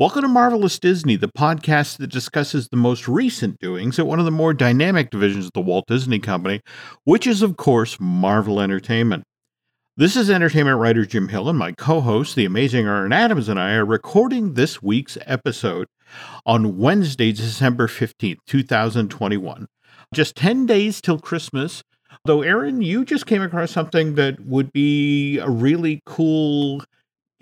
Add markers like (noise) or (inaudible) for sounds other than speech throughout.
Welcome to Marvelous Disney, the podcast that discusses the most recent doings at one of the more dynamic divisions of the Walt Disney Company, which is, of course, Marvel Entertainment. This is entertainment writer Jim Hill, and my co host, the amazing Aaron Adams, and I are recording this week's episode on Wednesday, December 15th, 2021. Just 10 days till Christmas. Though, Aaron, you just came across something that would be a really cool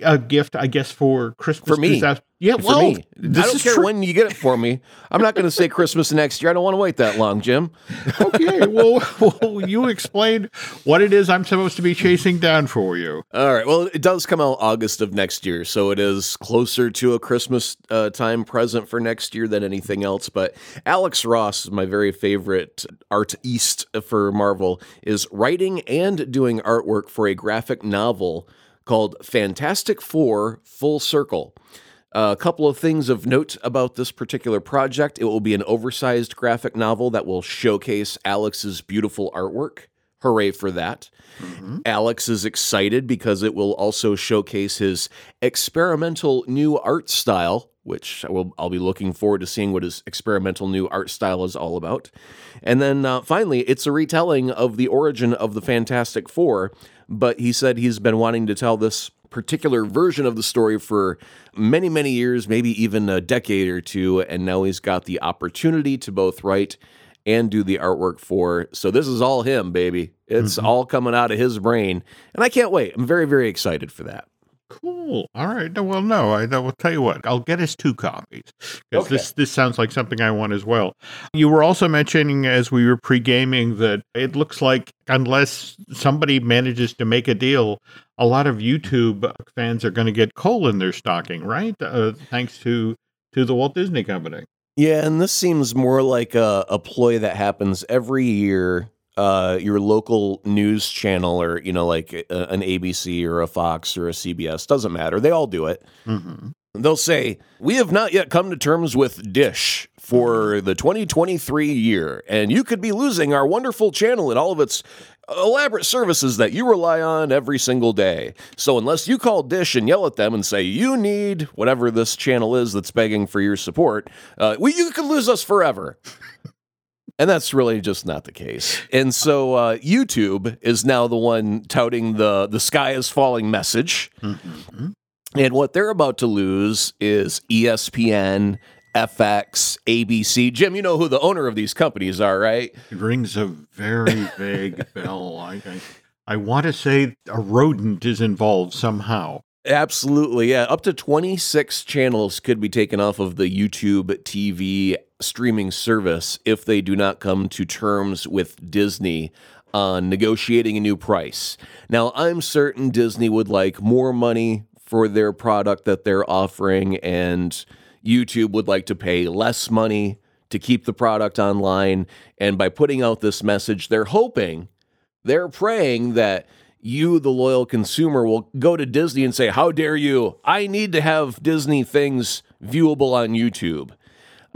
a gift, I guess, for Christmas. For me. 2000 Yeah, for well, me. I this don't is care true. when you get it for me. I'm not going to say (laughs) Christmas next year. I don't want to wait that long, Jim. okay, (laughs) well, well, you explain what it is I'm supposed to be chasing down for you. All right. Well, it does come out August of next year, so it is closer to a Christmas uh, time present for next year than anything else. But Alex Ross, my very favorite art east for Marvel, is writing and doing artwork for a graphic novel called Fantastic Four Full Circle. a couple of things of note about this particular project. It will be an oversized graphic novel that will showcase Alex's beautiful artwork. Hooray for that. Alex is excited because it will also showcase his experimental new art style, which I will, I'll be looking forward to seeing what his experimental new art style is all about. And then uh, finally, it's a retelling of the origin of the Fantastic Four, but he said he's been wanting to tell this particular version of the story for many, many years, maybe even a decade or two, and now he's got the opportunity to both write and do the artwork for. So this is all him, baby. It's mm-hmm. all coming out of his brain, and I can't wait. I'm very, very excited for that. Cool. All right. No, Well, no, I I will tell you what. I'll get us two copies because Okay. this this sounds like something I want as well. You were also mentioning as we were pre gaming that it looks like unless somebody manages to make a deal, a lot of YouTube fans are going to get coal in their stocking, right? Uh, thanks to to the Walt Disney Company. Yeah, and this seems more like a, a ploy that happens every year. Uh, your local news channel, or you know, like a, an ABC or a Fox or a CBS, doesn't matter. They all do it. hmm They'll say, We have not yet come to terms with Dish for the 2023 year, and you could be losing our wonderful channel and all of its elaborate services that you rely on every single day. So, unless you call Dish and yell at them and say, You need whatever this channel is that's begging for your support, uh, we, you could lose us forever. (laughs) And that's really just not the case. And so uh, YouTube is now the one touting the the sky is falling message. hmm And what they're about to lose is ESPN, FX, ABC. Jim, you know who the owner of these companies are, right? It rings a very vague (laughs) bell. I, I I want to say a rodent is involved somehow. Absolutely. Yeah. Up to 26 channels could be taken off of the YouTube TV streaming service if they do not come to terms with Disney on negotiating a new price. Now, I'm certain Disney would like more money for their product that they're offering, and YouTube would like to pay less money to keep the product online. And by putting out this message, they're hoping, they're praying that you, the loyal consumer, will go to Disney and say, How dare you? I need to have Disney things viewable on YouTube.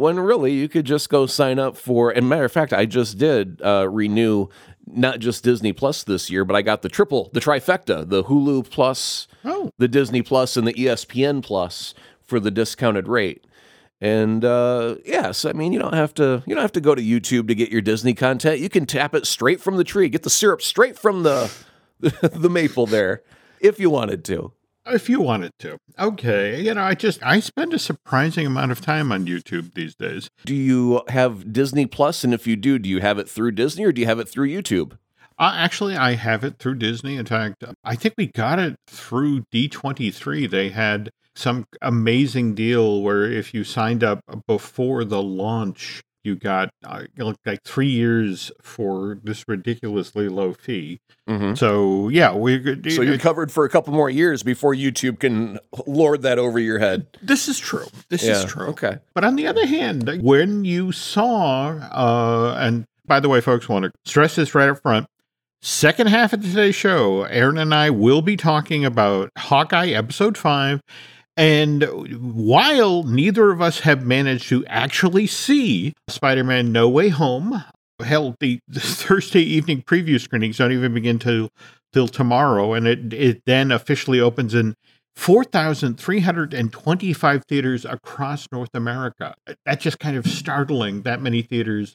When really you could just go sign up for, and matter of fact, I just did uh, renew not just Disney Plus this year, but I got the triple, the trifecta, the Hulu Plus, Oh, the Disney Plus, and the ESPN Plus for the discounted rate. And uh, yes, I mean you don't have to you don't have to go to YouTube to get your Disney content. You can tap it straight from the tree, get the syrup straight from the (laughs) the maple there, if you wanted to. If you wanted to. Okay. You know, I just I spend a surprising amount of time on YouTube these days. Do you have Disney Plus? And if you do, do you have it through Disney or do you have it through YouTube? Uh, actually, I have it through Disney. In fact, I think we got it through D23. They had some amazing deal where if you signed up before the launch, you got uh, like three years for this ridiculously low fee. Mm-hmm. So yeah, we. So you're covered for a couple more years before YouTube can lord that over your head. This is true. This is true. Okay. But on the other hand, when you saw, uh, and by the way, folks, want to stress this right up front. Second half of today's show, Aaron and I will be talking about Hawkeye episode five. And while neither of us have managed to actually see Spider Man No Way Home, hell, the, the (laughs) Thursday evening preview screenings don't even begin till till tomorrow, and it it then officially opens in 4,325 theaters across North America. That's just kind of startling, that many theaters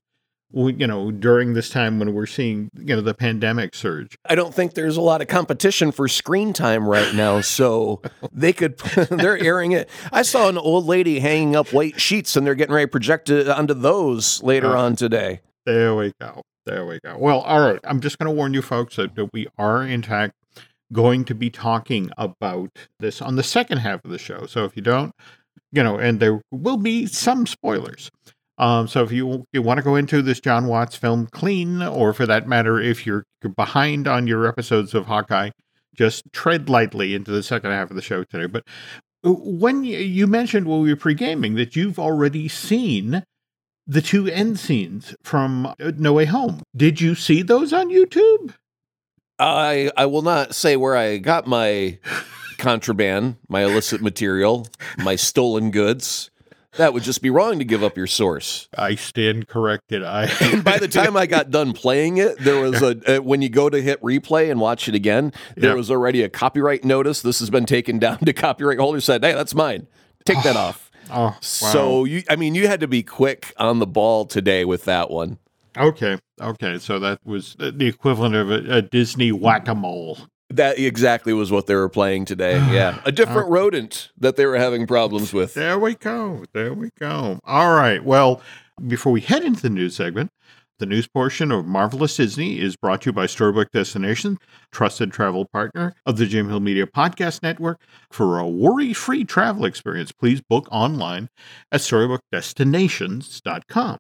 you know during this time when we're seeing you know the pandemic surge. I don't think there's a lot of competition for screen time right now so they could (laughs) they're airing it. I saw an old lady hanging up white sheets and they're getting ready to project it onto those later uh, on today. there we go. There we go. Well all right. I'm just going to warn you folks that, that we are in fact going to be talking about this on the second half of the show. So if you don't you know and there will be some spoilers um, so if you you want to go into this Jon Watts film clean, or for that matter, if you're, behind on your episodes of Hawkeye, just tread lightly into the second half of the show today. But uh, when you, you mentioned while we were pre gaming that you've already seen the two end scenes from uh, No Way Home, did you see those on YouTube? I I will not say where I got my contraband, my illicit material, my stolen goods. That would just be wrong to give up your source. I stand corrected. I (laughs) and by the time I got done playing it, there was a uh, when you go to hit replay and watch it again, there yep. was already a copyright notice. This has been taken down to copyright holder said, "Hey, that's mine. Take that (sighs) off." Oh, wow. so you, I mean, you had to be quick on the ball today with that one. Okay, okay, so that was the equivalent of a, a Disney whack a mole. That exactly was what they were playing today. (sighs) Yeah. A different oh. rodent that they were having problems with. There we go. There we go. All right. Well, before we head into the news segment, the news portion of Marvelous Disney is brought to you by Storybook Destination, trusted travel partner of the Jim Hill Media Podcast Network. For a worry free travel experience, please book online at StorybookDestinations.com.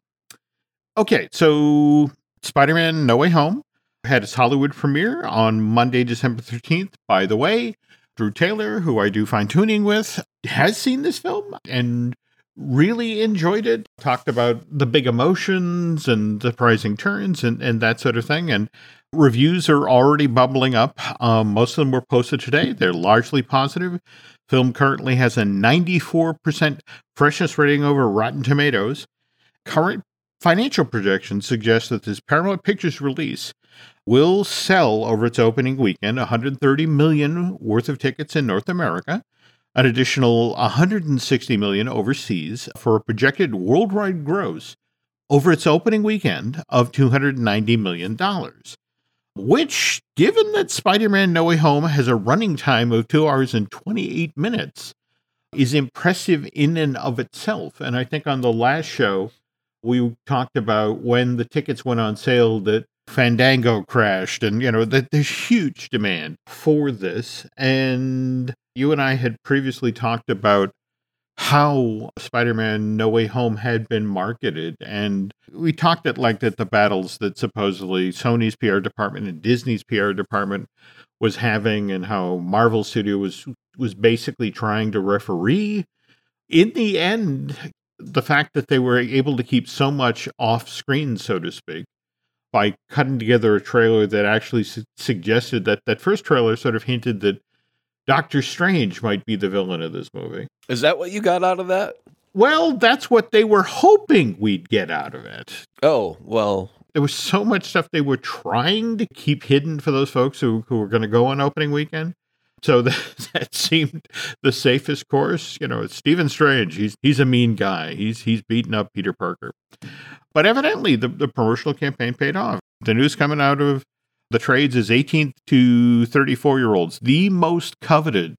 Okay, so Spider Man No Way Home had its Hollywood premiere on Monday, December 13th. By the way, Drew Taylor, who I do fine tuning with, has seen this film and really enjoyed it. Talked about the big emotions and the surprising turns and, and that sort of thing. And reviews are already bubbling up. Um, most of them were posted today. They're largely positive. Film currently has a 94% freshness rating over Rotten Tomatoes. Current financial projections suggest that this Paramount Pictures release will sell over its opening weekend 130 million worth of tickets in North America, an additional 160 million overseas for a projected worldwide gross over its opening weekend of 290 million dollars. Which, given that Spider Man No Way Home has a running time of 2 hours and 28 minutes, is impressive in and of itself. And I think on the last show, we talked about when the tickets went on sale that Fandango crashed, and you know that there's huge demand for this. And you and I had previously talked about how Spider-Man No Way Home had been marketed, and we talked at length at the battles that supposedly Sony's PR department and Disney's PR department was having, and how Marvel Studio was was basically trying to referee. In the end, the fact that they were able to keep so much off screen, so to speak, by cutting together a trailer that actually su- suggested that that first trailer sort of hinted that Doctor Strange might be the villain of this movie. Is that what you got out of that? Well, that's what they were hoping we'd get out of it. Oh, well. There was so much stuff they were trying to keep hidden for those folks who, who were going to go on opening weekend. So (laughs) that, that seemed the safest course. You know, it's Stephen Strange. He's he's a mean guy. He's he's beaten up Peter Parker. But evidently, the, the promotional campaign paid off. The news coming out of the trades is 18 to 34 year olds, the most coveted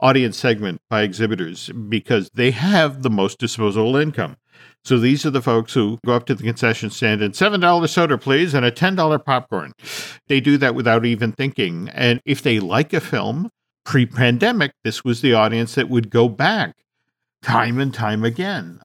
audience segment by exhibitors because they have the most disposable income. So these are the folks who go up to the concession stand and $7 soda, please, and a $10 popcorn. They do that without even thinking. And if they like a film, pre pandemic, this was the audience that would go back time and time again.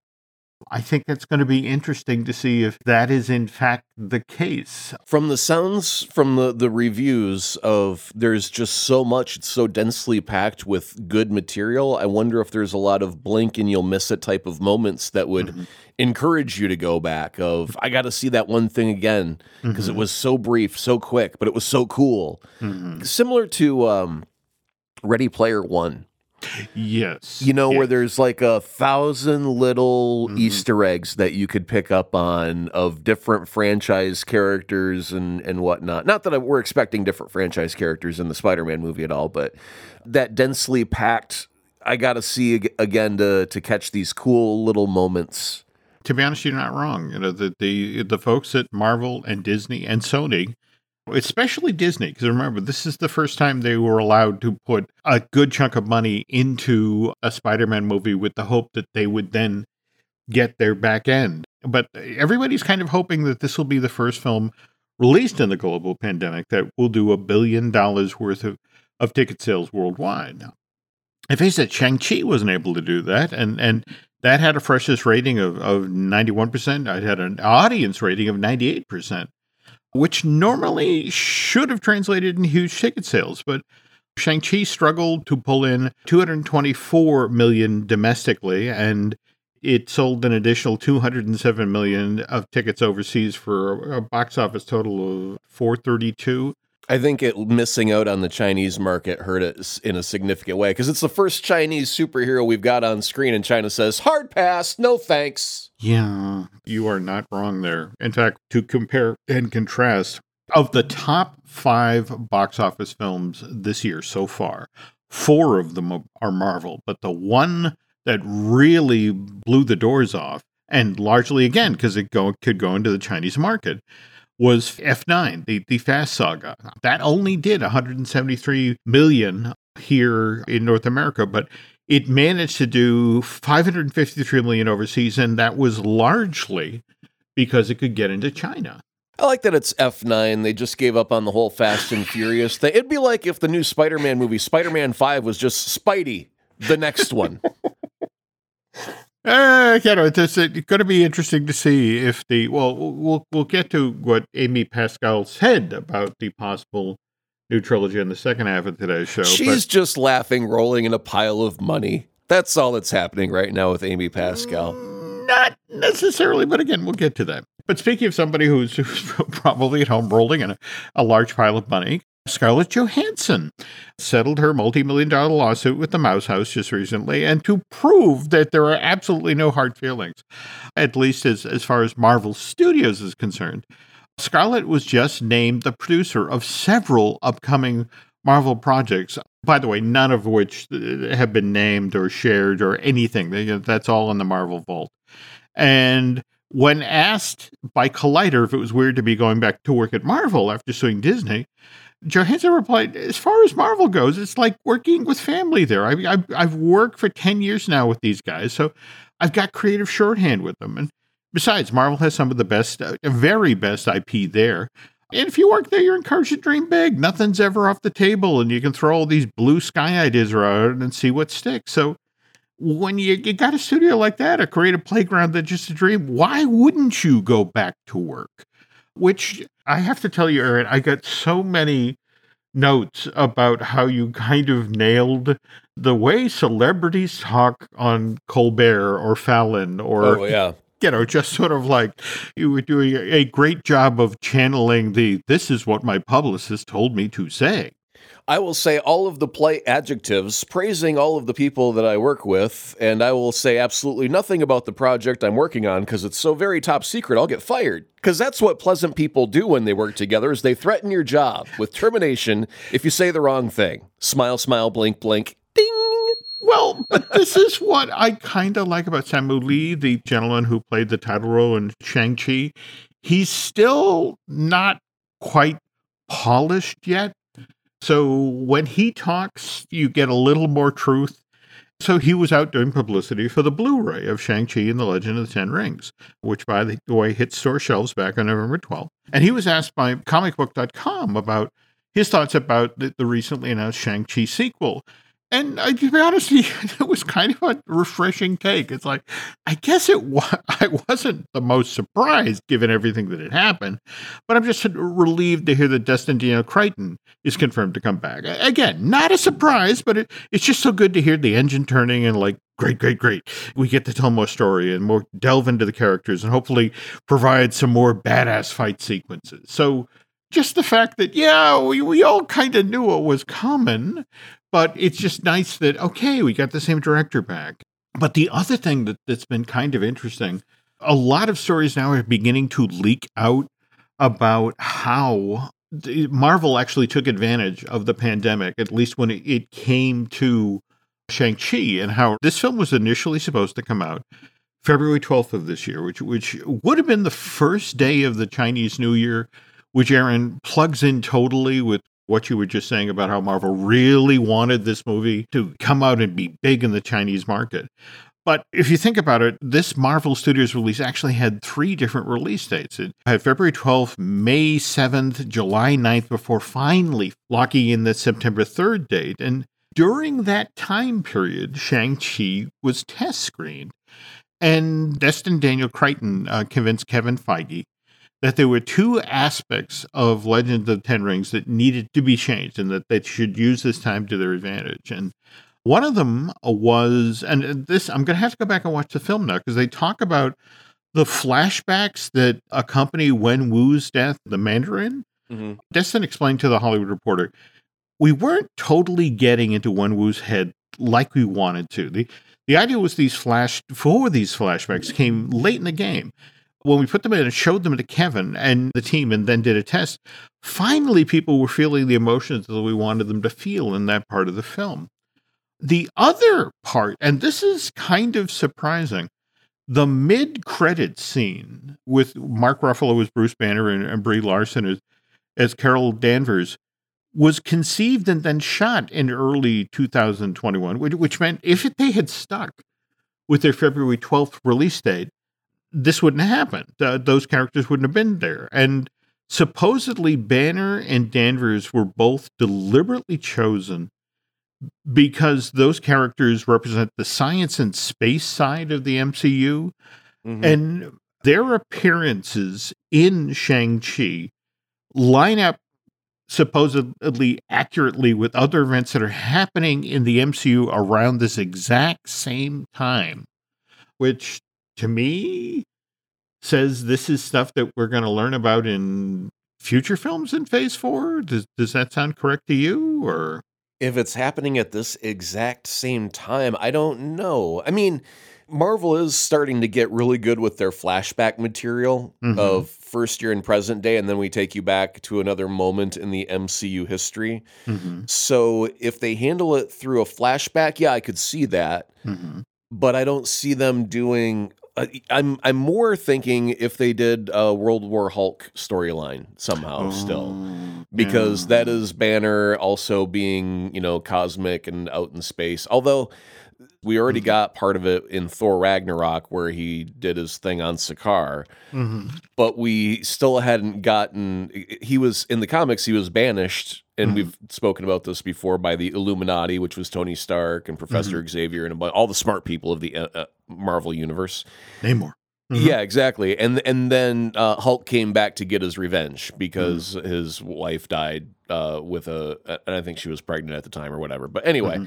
I think it's going to be interesting to see if that is in fact the case. From the sounds from the, the reviews of there's just so much, it's so densely packed with good material. I wonder if there's a lot of blink and you'll miss it type of moments that would mm-hmm. encourage you to go back of I got to see that one thing again because mm-hmm. it was so brief, so quick, but it was so cool. Mm-hmm. Similar to um, Ready Player One Yes. You know, yes. where there's like a thousand little Mhm. Easter eggs that you could pick up on of different franchise characters and, and whatnot. Not that I, we're expecting different franchise characters in the Spider Man movie at all, but that densely packed, I got to see again to, to catch these cool little moments. to be honest, you're not wrong. You know, the the the folks at Marvel and Disney and Sony, especially Disney, because remember, this is the first time they were allowed to put a good chunk of money into a Spider-Man movie with the hope that they would then get their back end. But everybody's kind of hoping that this will be the first film released in the global pandemic that will do a billion dollars worth of, of ticket sales worldwide. Now, I face it, Shang-Chi wasn't able to do that, and and that had a freshest rating of, of 91%. I had an audience rating of 98%, which normally should have translated in huge ticket sales. But Shang-Chi struggled to pull in 224 million domestically, and it sold an additional 207 million of tickets overseas for a box office total of 432. I think it missing out on the Chinese market hurt it in a significant way because it's the first Chinese superhero we've got on screen, and China says, hard pass, no thanks. Yeah, you are not wrong there. In fact, to compare and contrast, of the top five box office films this year so far, four of them are Marvel, but the one that really blew the doors off, and largely again because it go, could go into the Chinese market, was F9, the, the Fast Saga. That only did 173 million here in North America, but it managed to do 553 million overseas, and that was largely because it could get into China. I like that it's F9. They just gave up on the whole Fast and Furious thing. It'd be like if the new Spider Man movie, Spider Man 5, was just Spidey, the next one. (laughs) Uh, you know, it's, it's going to be interesting to see if the well, we'll we'll get to what Amy Pascal said about the possible new trilogy in the second half of today's show. She's just laughing, rolling in a pile of money. That's all that's happening right now with Amy Pascal. not necessarily. But again, we'll get to that. But speaking of somebody who's, (laughs) who's probably at home rolling in a, a large pile of money, Scarlett Johansson settled her multi-million dollar lawsuit with the Mouse House just recently, and to prove that there are absolutely no hard feelings, at least as, as far as Marvel Studios is concerned, Scarlett was just named the producer of several upcoming Marvel projects. By the way, none of which uh, have been named or shared or anything. That's all in the Marvel vault. And when asked by Collider if it was weird to be going back to work at Marvel after suing Disney, Johansson replied, "As far as Marvel goes, it's like working with family there. I, I, I've worked for ten years now with these guys, so I've got creative shorthand with them. And besides, Marvel has some of the best, uh, very best IP there. And if you work there, you're encouraged to dream big. Nothing's ever off the table, and you can throw all these blue sky ideas around and see what sticks. So." When you, you got a studio like that, a creative playground that's just a dream, why wouldn't you go back to work? Which I have to tell you, Aaron, I got so many notes about how you kind of nailed the way celebrities talk on Colbert or Fallon or oh, yeah. you know just sort of like you were doing a great job of channeling the this is what my publicist told me to say. I will say all of the play adjectives praising all of the people that I work with, and I will say absolutely nothing about the project I'm working on because it's so very top secret. I'll get fired because that's what pleasant people do when they work together: is they threaten your job with termination if you say the wrong thing. Smile, smile, blink, blink, ding. Well, but this is what I kind of like about Simu Liu, the gentleman who played the title role in Shang-Chi. He's still not quite polished yet. So when he talks, you get a little more truth. So he was out doing publicity for the Blu ray of Shang-Chi and the Legend of the Ten Rings, which, by the way, hit store shelves back on November 12th. And he was asked by comicbook.com about his thoughts about the, the recently announced Shang-Chi sequel. And I, to be honest, it (laughs) was kind of a refreshing take. It's like, I guess it was, (laughs) I wasn't the most surprised given everything that had happened, but I'm just relieved to hear that Destin Daniel Cretton is confirmed to come back. Again, not a surprise, but it, it's just so good to hear the engine turning and like, great, great, great. We get to tell more story and more delve into the characters and hopefully provide some more badass fight sequences. So just the fact that, yeah, we, we all kind of knew what was coming, But it's just nice that, okay, we got the same director back. But the other thing that, that's been kind of interesting, a lot of stories now are beginning to leak out about how Marvel actually took advantage of the pandemic, at least when it, came to Shang-Chi, and how this film was initially supposed to come out February 12th of this year, which which would have been the first day of the Chinese New Year, which Aaron plugs in totally with what you were just saying about how Marvel really wanted this movie to come out and be big in the Chinese market. But if you think about it, this Marvel Studios release actually had three different release dates. It had February 12th, May 7th, July 9th, before finally locking in the September 3rd date. And during that time period, Shang-Chi was test screened. And Destin Daniel Cretton uh, convinced Kevin Feige that there were two aspects of Legend of the Ten Rings that needed to be changed and that they should use this time to their advantage. And one of them was, and this, I'm going to have to go back and watch the film now because they talk about the flashbacks that accompany Wen Wu's death, the Mandarin. Mm-hmm. Destin explained to the Hollywood Reporter, we weren't totally getting into Wen Wu's head like we wanted to. The, the idea was these flash, four of these flashbacks came late in the game. When we put them in and showed them to Kevin and the team and then did a test, finally people were feeling the emotions that we wanted them to feel in that part of the film. The other part, and this is kind of surprising, the mid credit scene with Mark Ruffalo as Bruce Banner and, and Brie Larson as, as Carol Danvers was conceived and then shot in early 2021, which, which meant if they had stuck with their February 12th release date, this wouldn't have happened. Uh, those characters wouldn't have been there. And supposedly, Banner and Danvers were both deliberately chosen because those characters represent the science and space side of the MCU. Mm-hmm. And their appearances in Shang-Chi line up supposedly accurately with other events that are happening in the MCU around this exact same time, which to me says this is stuff that we're going to learn about in future films in phase four. Does, does that sound correct to you or? If it's happening at this exact same time, I don't know. I mean, Marvel is starting to get really good with their flashback material mm-hmm. of first year and present day, and then we take you back to another moment in the MCU history. Mm-hmm. So if they handle it through a flashback, yeah, I could see that. Mm-hmm. But I don't see them doing uh, I'm I'm more thinking if they did a World War Hulk storyline somehow oh, still, because yeah. that is Banner also being you know cosmic and out in space. Although we already mm-hmm. got part of it in Thor Ragnarok where he did his thing on Sakaar, mm-hmm. but we still hadn't gotten. He was in the comics. He was banished, and mm-hmm. we've spoken about this before by the Illuminati, which was Tony Stark and Professor mm-hmm. Xavier and all the smart people of the uh, uh, Marvel universe. Namor. Mm-hmm. Yeah, exactly. And and then uh, Hulk came back to get his revenge because mm-hmm. his wife died uh, with a, and I think she was pregnant at the time or whatever. But anyway, mm-hmm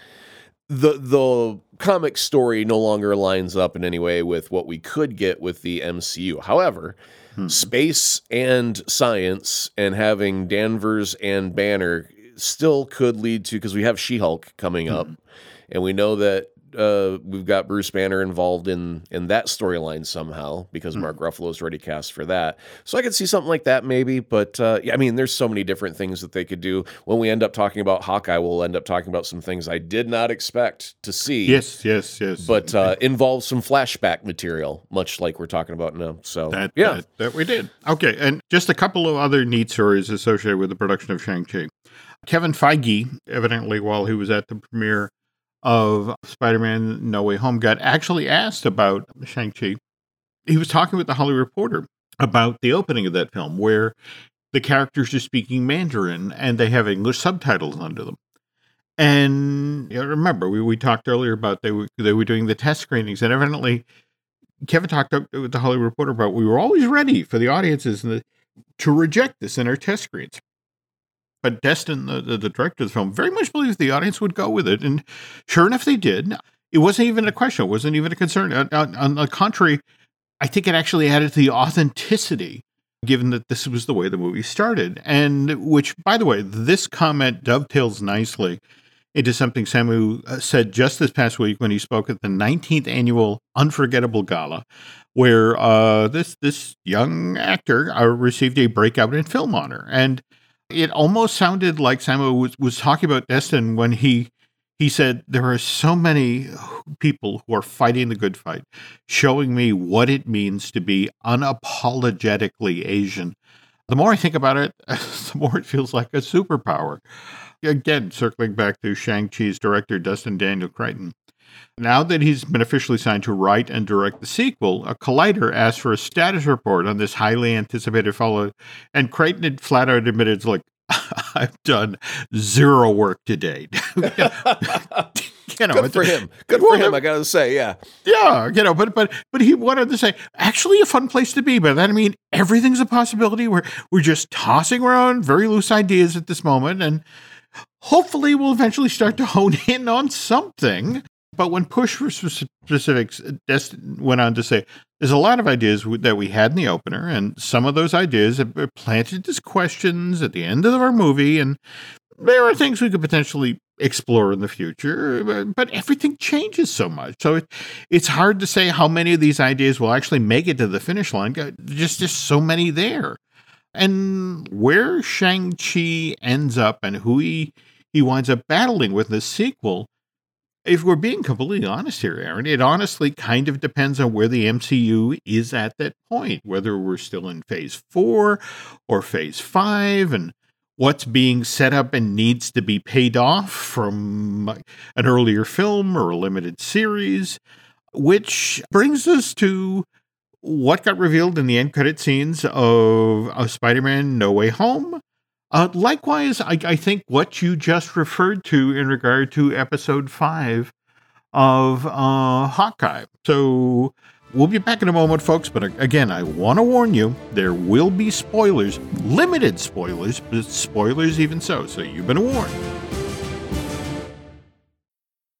the the comic story no longer lines up in any way with what we could get with the MCU. However, hmm. space and science and having Danvers and Banner still could lead to because we have She-Hulk coming hmm. up and we know that uh, we've got Bruce Banner involved in in that storyline somehow because mm. Mark Ruffalo is already cast for that. So I could see something like that maybe. But uh, yeah, I mean, there's so many different things that they could do. When we end up talking about Hawkeye, we'll end up talking about some things I did not expect to see. Yes, yes, yes. But uh, involves some flashback material, much like we're talking about now. So that, yeah, that, that we did. Okay, and just a couple of other neat stories associated with the production of Shang Chi. Kevin Feige, evidently, while he was at the premiere of Spider Man No Way Home got actually asked about Shang-Chi. He was talking with the Hollywood Reporter about the opening of that film, where the characters are speaking Mandarin and they have English subtitles under them. And you remember, we, we talked earlier about they were, they were doing the test screenings, and evidently, Kevin talked with the Hollywood Reporter about we were always ready for the audiences the, to reject this in our test screens. But Destin, the, the, director of the film, very much believed the audience would go with it. And sure enough, they did. It wasn't even a question, it wasn't even a concern. On, on the contrary, I think it actually added to the authenticity, given that this was the way the movie started. And which, by the way, this comment dovetails nicely into something Simu uh, said just this past week when he spoke at the 19th annual Unforgettable Gala, where uh, this this young actor uh, received a breakout in film honor, and it almost sounded like Simu was, was talking about Destin when he he said there are so many people who are fighting the good fight, showing me what it means to be unapologetically Asian. The more I think about it, (laughs) the more it feels like a superpower. Again, circling back to Shang-Chi's director, Destin Daniel Cretton. Now that he's been officially signed to write and direct the sequel, a Collider asked for a status report on this highly anticipated follow, and Cretton had flat out admitted, like, (laughs) I've done zero work to date. (laughs) (laughs) you know, good for him. Good for him. I gotta say, yeah, yeah. You know, but but but he wanted to say actually a fun place to be. By that I mean, everything's a possibility. We're we're just tossing around very loose ideas at this moment, and hopefully we'll eventually start to hone in on something. But when push for specifics, uh, Destin went on to say, there's a lot of ideas that we had in the opener, and some of those ideas have uh, planted as questions at the end of our movie, and there are things we could potentially explore in the future, uh, but everything changes so much. So it, it's hard to say how many of these ideas will actually make it to the finish line. Just, just so many there. And where Shang-Chi ends up and who he, he winds up battling with in the sequel if we're being completely honest here, Aaron, it honestly kind of depends on where the MCU is at that point, whether we're still in phase four or phase five, and what's being set up and needs to be paid off from an earlier film or a limited series, which brings us to what got revealed in the end credit scenes of, of Spider Man No Way Home uh, likewise, I, I, think what you just referred to in regard to episode five of uh, Hawkeye. So we'll be back in a moment, folks. But again, I want to warn you there will be spoilers, limited spoilers, but spoilers even so. So you've been warned.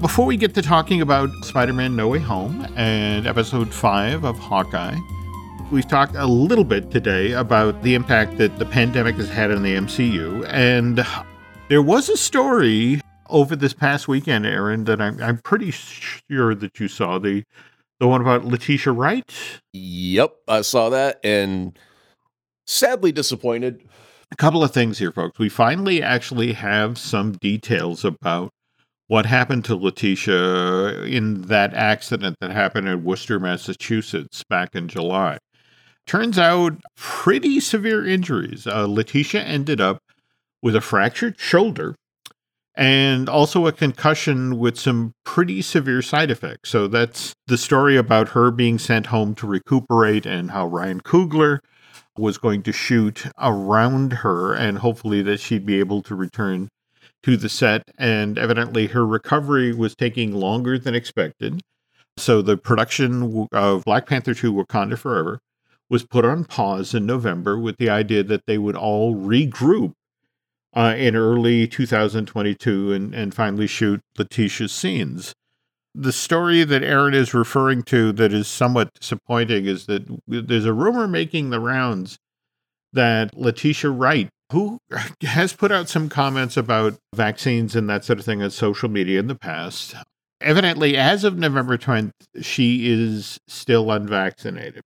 Before we get to talking about Spider Man No Way Home and episode 5 of Hawkeye, we've talked a little bit today about the impact that the pandemic has had on the MCU. And there was a story over this past weekend, Aaron, that I'm, I'm pretty sure that you saw the the one about Letitia Wright. Yep, I saw that and sadly disappointed. A couple of things here, folks. We finally actually have some details about what happened to Letitia in that accident that happened in Worcester, Massachusetts back in July. Turns out, pretty severe injuries. Uh, Letitia ended up with a fractured shoulder and also a concussion with some pretty severe side effects. So that's the story about her being sent home to recuperate and how Ryan Coogler was going to shoot around her and hopefully that she'd be able to return to the set, and evidently her recovery was taking longer than expected. So the production of Black Panther 2 Wakanda Forever was put on pause in November with the idea that they would all regroup uh, in early 2022 and, and finally shoot Letitia's scenes. The story that Aaron is referring to that is somewhat disappointing is that there's a rumor making the rounds that Letitia Wright who (laughs) has put out some comments about vaccines and that sort of thing on social media in the past. Evidently, as of November 20th, she is still unvaccinated.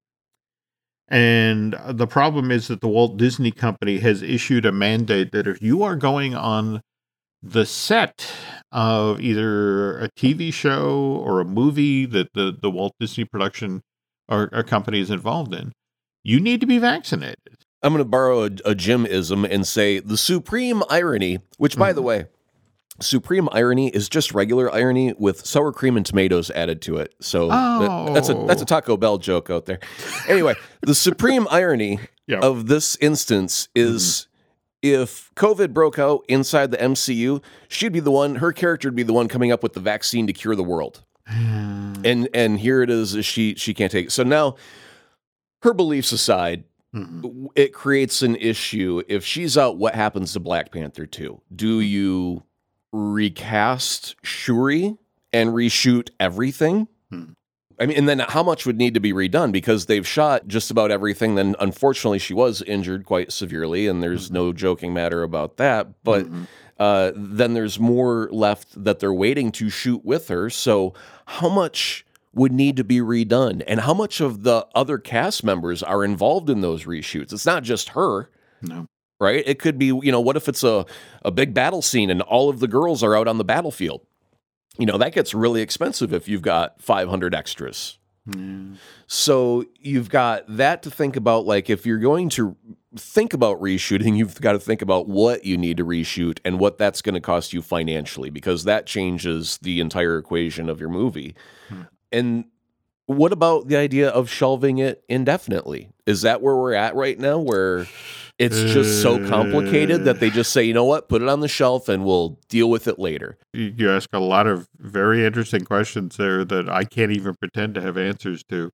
And the problem is that the Walt Disney Company has issued a mandate that if you are going on the set of either a TV show or a movie that the, the Walt Disney production or, or company is involved in, you need to be vaccinated. I'm going to borrow a, a Jim-ism and say the supreme irony, which, by mm. the mm-hmm. way, supreme irony is just regular irony with sour cream and tomatoes added to it. So oh. that, that's a that's a Taco Bell joke out there. Anyway, the supreme irony (laughs) yep. of this instance is mm. if COVID broke out inside the MCU, she'd be the one, her character would be the one coming up with the vaccine to cure the world. (sighs) and and here it is, she she can't take it. So now her beliefs aside, Mhm. it creates an issue. If she's out, what happens to Black Panther 2? Do you recast Shuri and reshoot everything? Hmm. I mean, and then how much would need to be redone because they've shot just about everything. Then, unfortunately, she was injured quite severely, and there's no joking matter about that. But Mhm. uh, then there's more left that they're waiting to shoot with her. So, how much would need to be redone, and how much of the other cast members are involved in those reshoots? It's not just her no. right? It could be, you know, what if it's a, a big battle scene and all of the girls are out on the battlefield? You know, that gets really expensive if you've got 500 extras. Yeah. So you've got that to think about. Like, if you're going to think about reshooting, (laughs) you've got to think about what you need to reshoot and what that's going to cost you financially, because that changes the entire equation of your movie. And what about the idea of shelving it indefinitely? Is that where we're at right now, where it's just so complicated that they just say, you know what, put it on the shelf and we'll deal with it later? You ask a lot of very interesting questions there that I can't even pretend to have answers to.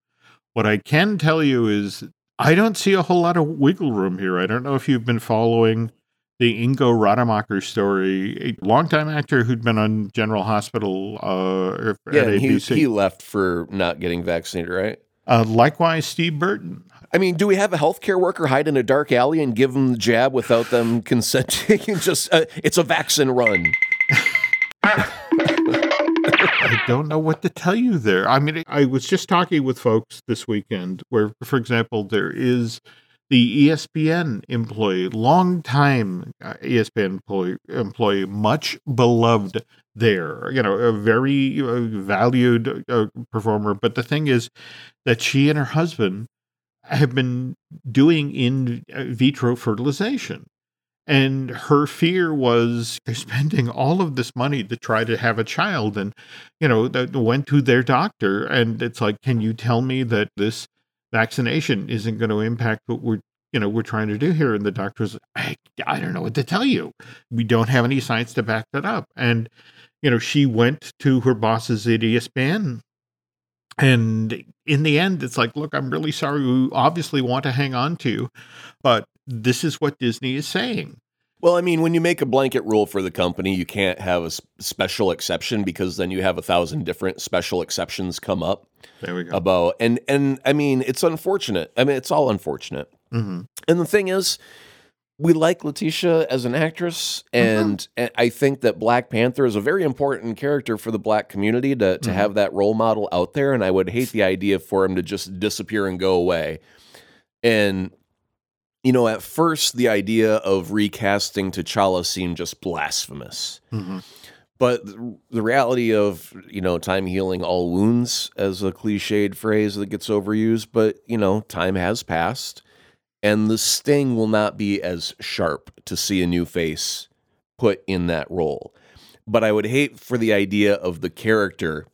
What I can tell you is I don't see a whole lot of wiggle room here. I don't know if you've been following the Ingo Rademacher story, a longtime actor who'd been on General Hospital uh, Yeah, at and he, he left for not getting vaccinated, right? uh, likewise, Steve Burton. I mean, do we have a healthcare worker hide in a dark alley and give them the jab without them (laughs) consenting? (laughs) Just uh, it's a vaccine run. I don't know what to tell you there. I mean, I was just talking with folks this weekend where, for example, there is the ESPN employee, longtime uh, ESPN employee, employee, much beloved there, you know, a very uh, valued uh, performer. But the thing is that she and her husband have been doing in vitro fertilization. And her fear was spending all of this money to try to have a child. And, you know, that went to their doctor. And it's like, can you tell me that this vaccination isn't going to impact what we're, you know, we're trying to do here? And the doctor's, I, I don't know what to tell you. We don't have any science to back that up. And, you know, she went to her bosses at ESPN and in the end, it's like, look, I'm really sorry. We obviously want to hang on to but this is what Disney is saying. Well, I mean, when you make a blanket rule for the company, you can't have a special exception because then you have a thousand different special exceptions come up There we go. about and and I mean, it's unfortunate. I mean, it's all unfortunate. hmm And the thing is, we like Letitia as an actress, and, and I think that Black Panther is a very important character for the black community to, to Mhm. have that role model out there. And I would hate the idea for him to just disappear and go away. And, you know, at first, the idea of recasting T'Challa seemed just blasphemous. hmm But the reality of, you know, time healing all wounds as a cliched phrase that gets overused, but, you know, time has passed and the sting will not be as sharp to see a new face put in that role. But I would hate for the idea of the character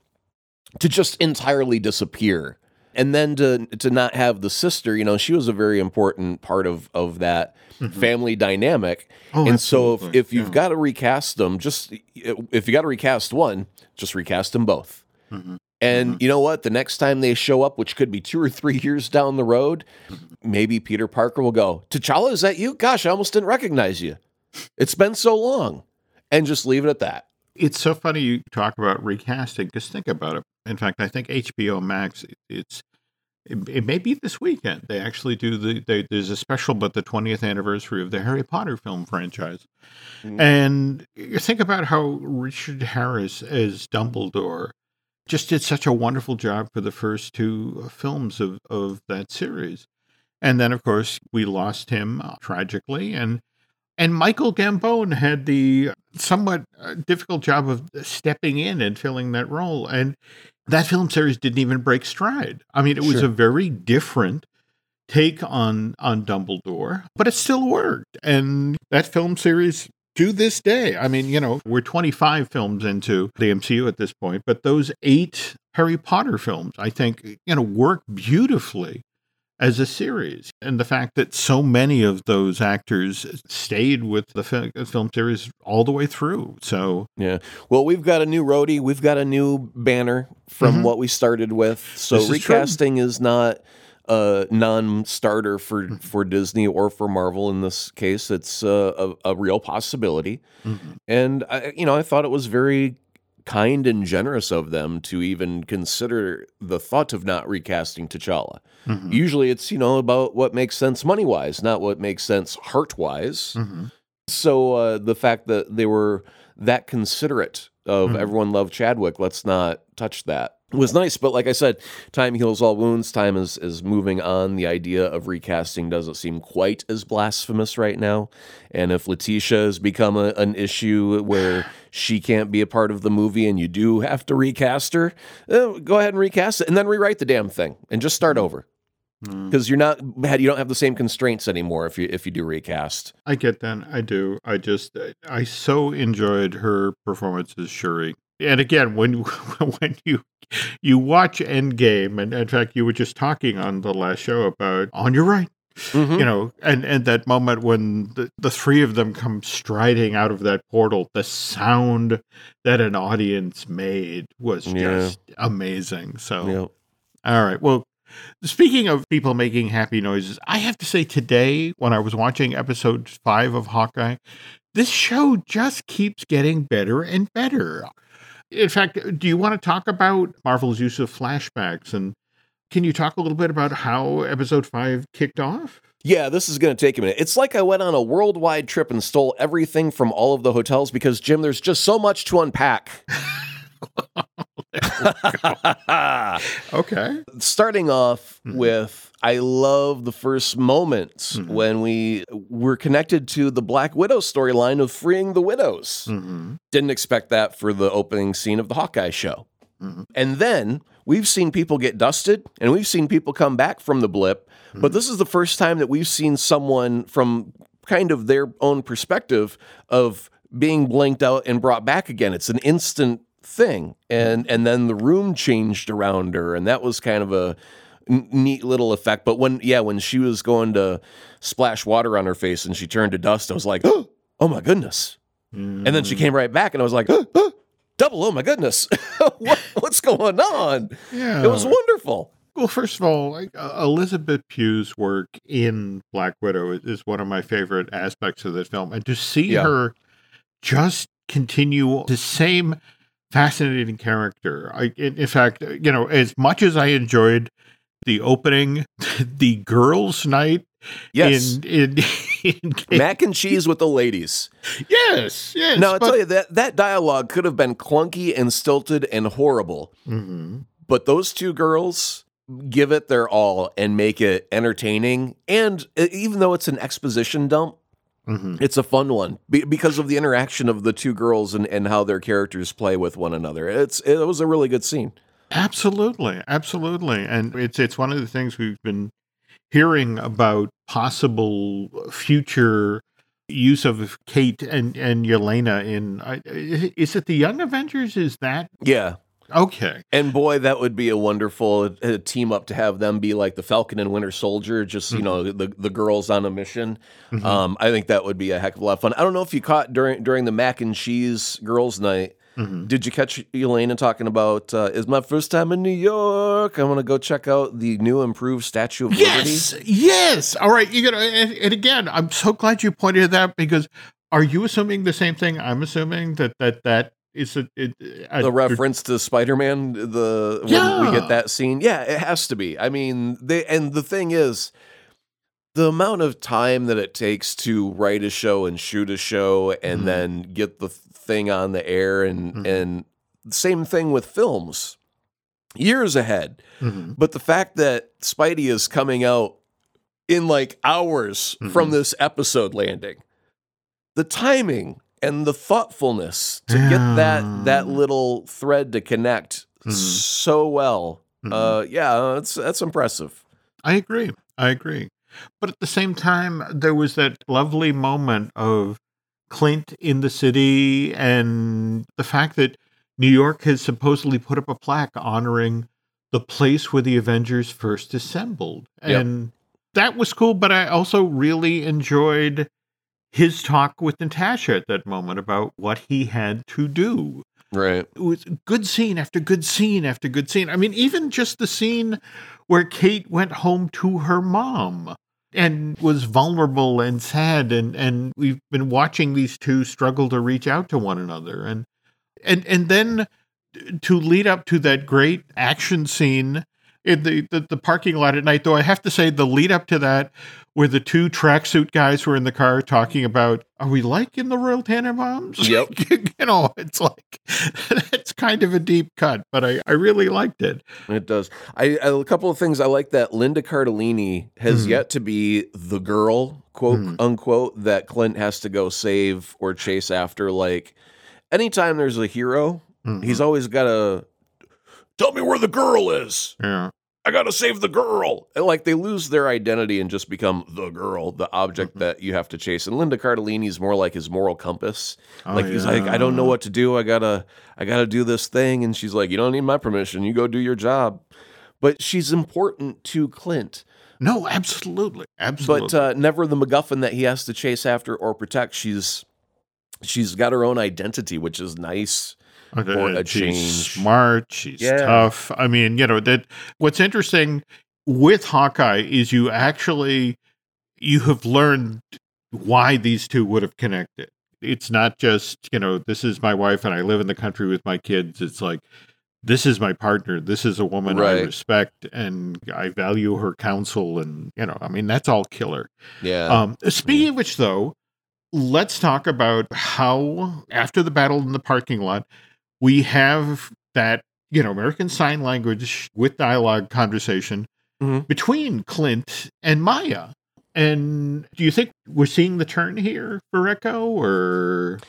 to just entirely disappear. And then to to not have the sister, you know, she was a very important part of of that mm-hmm. family dynamic. Oh, and so if, if you've Yeah. got to recast them, just if you got to recast one, just recast them both. Mhm. And mm-hmm. you know what? The next time they show up, which could be two or three (laughs) years down the road, mm-hmm. maybe Peter Parker will go, T'Challa, is that you? Gosh, I almost didn't recognize you. It's been so long. And just leave it at that. It's so funny you talk about recasting because think about it. In fact, I think HBO Max, it- it's it, it may be this weekend. They actually do the they, there's a special, but the 20th anniversary of the Harry Potter film franchise. Mhm. And you think about how Richard Harris as Dumbledore just did such a wonderful job for the first two films of, of that series. And then, of course, we lost him uh, tragically. And and Michael Gambon had the somewhat uh, difficult job of stepping in and filling that role. And that film series didn't even break stride. I mean, it was Sure. a very different take on on Dumbledore, but it still worked. And that film series to this day, I mean, you know, we're 25 films into the MCU at this point, but those eight Harry Potter films, I think, you know, work beautifully as a series. And the fact that so many of those actors stayed with the film series all the way through. So, Yeah. Well, we've got a new Rhodey. We've got a new banner from Mhm. what we started with. So is true. recasting is not a non-starter for Mm-hmm. for Disney or for Marvel in this case. It's uh, a, a real possibility. mhm. And I, you know, I thought it was very kind and generous of them to even consider the thought of not recasting T'Challa. Mhm. Usually, it's you know about what makes sense money wise, not what makes sense heart wise. Mhm. So uh, the fact that they were that considerate of Mhm. everyone loved Chadwick, let's not touch that. Was nice, but like I said, time heals all wounds. Time is is moving on. The idea of recasting doesn't seem quite as blasphemous right now. And if Letitia has become a, an issue where (sighs) she can't be a part of the movie and you do have to recast her, eh, go ahead and recast it, and then rewrite the damn thing and just start over Mm. because you're not you don't have the same constraints anymore if you if you do recast. I get that. I do. I just, I so enjoyed her performance as Shuri. And again, when (laughs) when you you watch Endgame, and in fact, you were just talking on the last show about on your right, Mhm. you know, and and that moment when the, the three of them come striding out of that portal, the sound that an audience made was Yeah. just amazing. So, Yeah. all right, well. Speaking of people making happy noises, I have to say today, when I was watching episode five of Hawkeye, this show just keeps getting better and better. In fact, do you want to talk about Marvel's use of flashbacks? And can you talk a little bit about how episode five kicked off? Yeah, this is going to take a minute. It's like I went on a worldwide trip and stole everything from all of the hotels because, Jim, there's just so much to unpack. (laughs) (laughs) Okay. Starting off Mhm. with, I love the first moments Mhm. when we were connected to the Black Widow storyline of freeing the widows. Mm-hmm. Didn't expect that for the opening scene of the Hawkeye show. Mhm. And then we've seen people get dusted and we've seen people come back from the blip. But this is the first time that we've seen someone from kind of their own perspective of being blinked out and brought back again. It's an instant thing. And and then the room changed around her and that was kind of a neat little effect. But when yeah, when she was going to splash water on her face and she turned to dust, I was like, "Oh, oh my goodness." And then she came right back, and I was like, "Huh, huh, double, oh my goodness. (laughs) what, what's going on? Yeah. It was wonderful. Well, first of all, like, uh, Elizabeth Pugh's work in Black Widow is- is one of my favorite aspects of this film, and to see Yeah. her just continue the same fascinating character. I, in, in fact, uh, you know, as much as I enjoyed the opening, (laughs) the girls' night Yes. in (laughs) in, in Mac and cheese with the ladies. yes, yes. Now, I but- tell you, that, that dialogue could have been clunky and stilted and horrible, Mhm. but those two girls give it their all and make it entertaining. And even though it's an exposition dump, Mhm. It's a fun one be- because of the interaction of the two girls and, and how their characters play with one another. It's it was a really good scene. Absolutely, absolutely, and it's it's one of the things we've been hearing about possible future use of Kate and and Yelena in. Is it the Young Avengers? Is that Yeah, okay? and boy, that would be a wonderful uh, team up to have them be like the Falcon and Winter Soldier, just you know the the girls on a mission. Mhm. Um, I think that would be a heck of a lot of fun. I don't know if you caught during during the mac and cheese girls' night. Mhm. Did you catch Yelena talking about? Uh, is my first time in New York. I'm gonna go check out the new improved Statue of Liberty. Yes, yes. All right, you got and, and again, I'm so glad you pointed that because are you assuming the same thing? I'm assuming that that that is a, it, a the reference to Spider-Man, the when we get that scene. Yeah, it has to be. I mean, they and the thing is, the amount of time that it takes to write a show and shoot a show and Mhm. then get the thing on the air and Mhm. and same thing with films. Years ahead. Mhm. But the fact that Spidey is coming out in like hours from Mhm. this episode landing, the timing and the thoughtfulness to get that that little thread to connect Mhm. so well, Mhm. uh, yeah, that's that's impressive. I agree. I agree. But at the same time, there was that lovely moment of Clint in the city and the fact that New York has supposedly put up a plaque honoring the place where the Avengers first assembled. Yep. And that was cool, but I also really enjoyed his talk with Natasha at that moment about what he had to do. Right. It was good scene after good scene after good scene. I mean, even just the scene where Kate went home to her mom and was vulnerable and sad and and we've been watching these two struggle to reach out to one another and and and then to lead up to that great action scene in the, the, the parking lot at night. Though I have to say, the lead up to that, where the two tracksuit guys were in the car talking about, are we like in the Royal Tenenbaums? Yep. (laughs) you know, it's like (laughs) it's kind of a deep cut, but I, I really liked it. It does. I, I a couple of things I like that Linda Cardellini has Mhm. yet to be the girl, quote Mhm. unquote, that Clint has to go save or chase after. Like anytime there's a hero, Mhm. he's always got to tell me where the girl is. yeah. I gotta save the girl. And like they lose their identity and just become the girl, the object Mhm. that you have to chase. And Linda Cardellini's more like his moral compass. Oh, like he's like, I don't know what to do. I gotta, I gotta do this thing. And she's like, you don't need my permission. You go do your job. But she's important to Clint, No, absolutely, absolutely. but uh, never the MacGuffin that he has to chase after or protect. She's, she's got her own identity, which is nice. For a she's smart. She's Yeah. tough. I mean, you know that. What's interesting with Hawkeye is you actually you have learned why these two would have connected. It's not just you know this is my wife and I live in the country with my kids. It's like this is my partner. This is a woman I respect and I value her counsel. And you know, I mean, that's all killer. Yeah. Um, speaking of which, though, let's talk about how after the battle in the parking lot, we have that you know American Sign Language with dialogue conversation Mhm. between Clint and Maya. And do you think we're seeing the turn here for Echo, or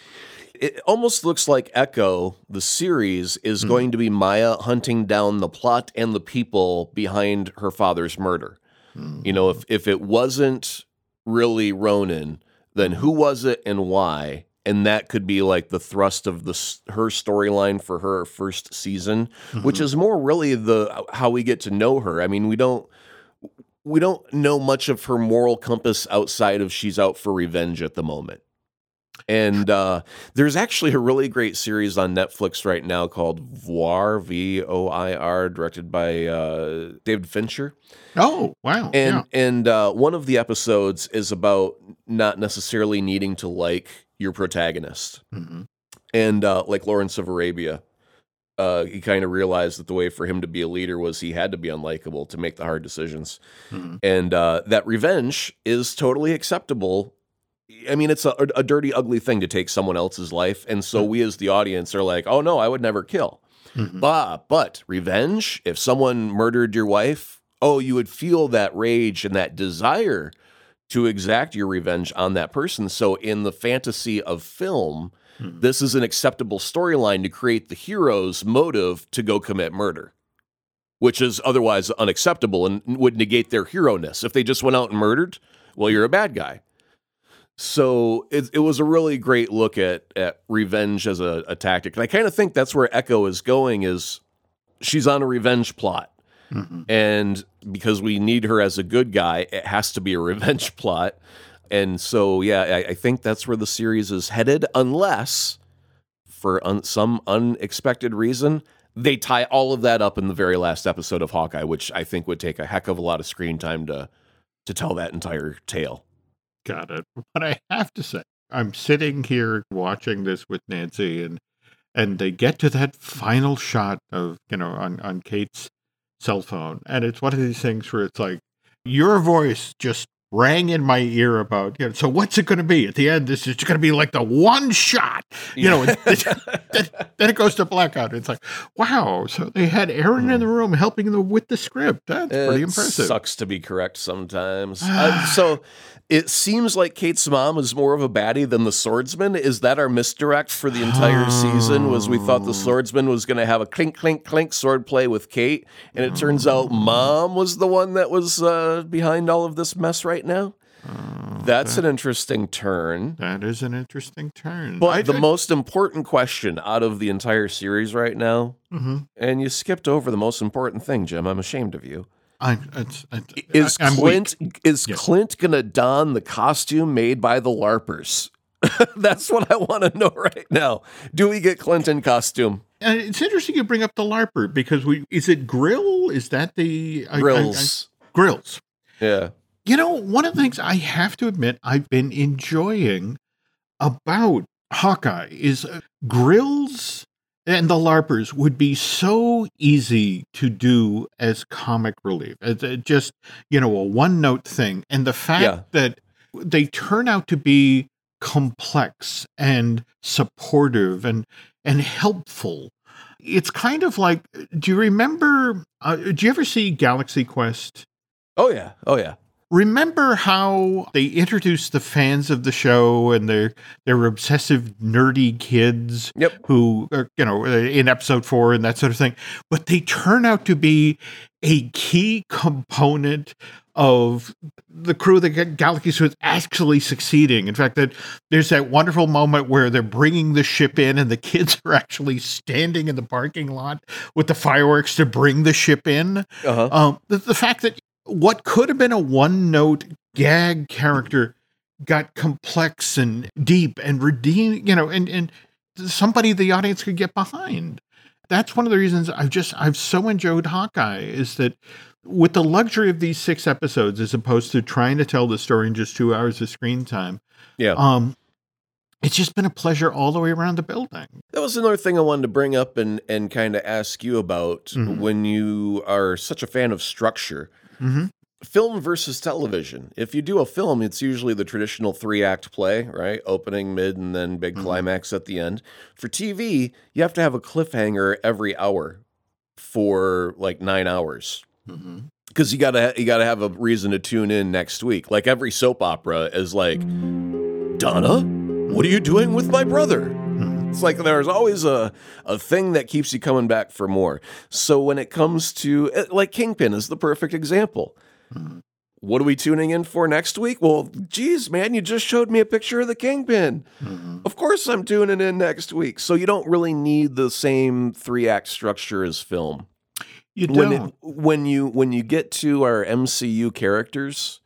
it almost looks like Echo, the series, is Hmm. going to be Maya hunting down the plot and the people behind her father's murder. You know, if if it wasn't really Ronan, then who was it and why? And that could be like the thrust of the her storyline for her first season, which is more really the how we get to know her. I mean, we don't we don't know much of her moral compass outside of she's out for revenge at the moment. And uh, there's actually a really great series on Netflix right now called Voir, V O I R, directed by uh, David Fincher. oh wow, And yeah. and uh, one of the episodes is about not necessarily needing to like your protagonist. Mhm. And uh, like Lawrence of Arabia, uh, he kind of realized that the way for him to be a leader was he had to be unlikable to make the hard decisions. Mhm. And uh, that revenge is totally acceptable. I mean, it's a, a dirty, ugly thing to take someone else's life. And so we as the audience are like, oh no, I would never kill. Mhm. But, but revenge, if someone murdered your wife, oh, you would feel that rage and that desire to exact your revenge on that person. So, in the fantasy of film, Mhm. this is an acceptable storyline to create the hero's motive to go commit murder, which is otherwise unacceptable and would negate their hero ness. If they just went out and murdered, well, you're a bad guy. So it, it was a really great look at at revenge as a, a tactic, and I kind of think that's where Echo is going. Is she's on a revenge plot, Mhm. and because we need her as a good guy, it has to be a (laughs) revenge plot. And so, yeah, I, I think that's where the series is headed, unless for un, some unexpected reason they tie all of that up in the very last episode of Hawkeye, which I think would take a heck of a lot of screen time to to tell that entire tale. Got it. But I have to say, I'm sitting here watching this with Nancy, and and they get to that final shot of you know on on Kate's cell phone, and it's one of these things where it's like your voice just rang in my ear about you know. So what's it going to be at the end? This is going to be like the one shot, you know. (laughs) Then, it goes to blackout. It's like wow. So they had Aaron in the room helping them with the script. That's pretty impressive. Sucks to be correct sometimes. (sighs) Uh, so it seems like Kate's mom is more of a baddie than the swordsman. Is that our misdirect for the entire season? Was we thought the swordsman was going to have a clink clink clink sword play with Kate, and it turns out mom was the one that was uh, behind all of this mess right now. That's an interesting turn. That is an interesting turn. But I the most important question out of the entire series right now, Mhm. and you skipped over the most important thing, Jim. I'm ashamed of you. I'm, it's, it's, Is Clint weak. is Yeah. Clint gonna don the costume made by the LARPers? (laughs) That's what I want to know right now. Do we get Clint in costume? And it's interesting you bring up the LARPer because we is it Grill? Is that the I- I- I- Grills. grills? yeah. You know, one of the things I have to admit I've been enjoying about Hawkeye is uh, grills and the LARPers would be so easy to do as comic relief. It's uh, just, you know, a one note thing. And the fact Yeah. that they turn out to be complex and supportive and and helpful. It's kind of like do you remember uh, do you ever see Galaxy Quest? Oh yeah. Oh yeah. Remember how they introduced the fans of the show and their their obsessive nerdy kids Yep. who are you know in episode 4 and that sort of thing but they turn out to be a key component of the crew that Ga- Galaxy was actually succeeding. In fact, that there's that wonderful moment where they're bringing the ship in, and the (laughs) kids are actually standing in the parking lot with the fireworks to bring the ship in. Uh-huh. Um, the, the fact that what could have been a one note gag character got complex and deep and redeemed, you know, and, and somebody the audience could get behind. That's one of the reasons I've just, I've so enjoyed Hawkeye is that with the luxury of these six episodes, as opposed to trying to tell the story in just two hours of screen time, Yeah. um, it's just been a pleasure all the way around the building. That was another thing I wanted to bring up and and kind of ask you about Mhm. when you are such a fan of structure. Mm-hmm. Film versus television. If you do a film, it's usually the traditional three act play, right? Opening, mid, and then big Mhm. climax at the end. For TV, you have to have a cliffhanger every hour for like nine hours. Mm-hmm. Because you gotta you gotta have a reason to tune in next week. Like every soap opera is like, Donna, what are you doing with my brother? It's like there's always a, a thing that keeps you coming back for more. So when it comes to eh, like Kingpin is the perfect example. What are we tuning in for next week? Well, geez, man, you just showed me a picture of the Kingpin. Mm-hmm. Of course I'm tuning in next week. So you don't really need the same three act structure as film You when don't. it, when you when you get to our MCU characters,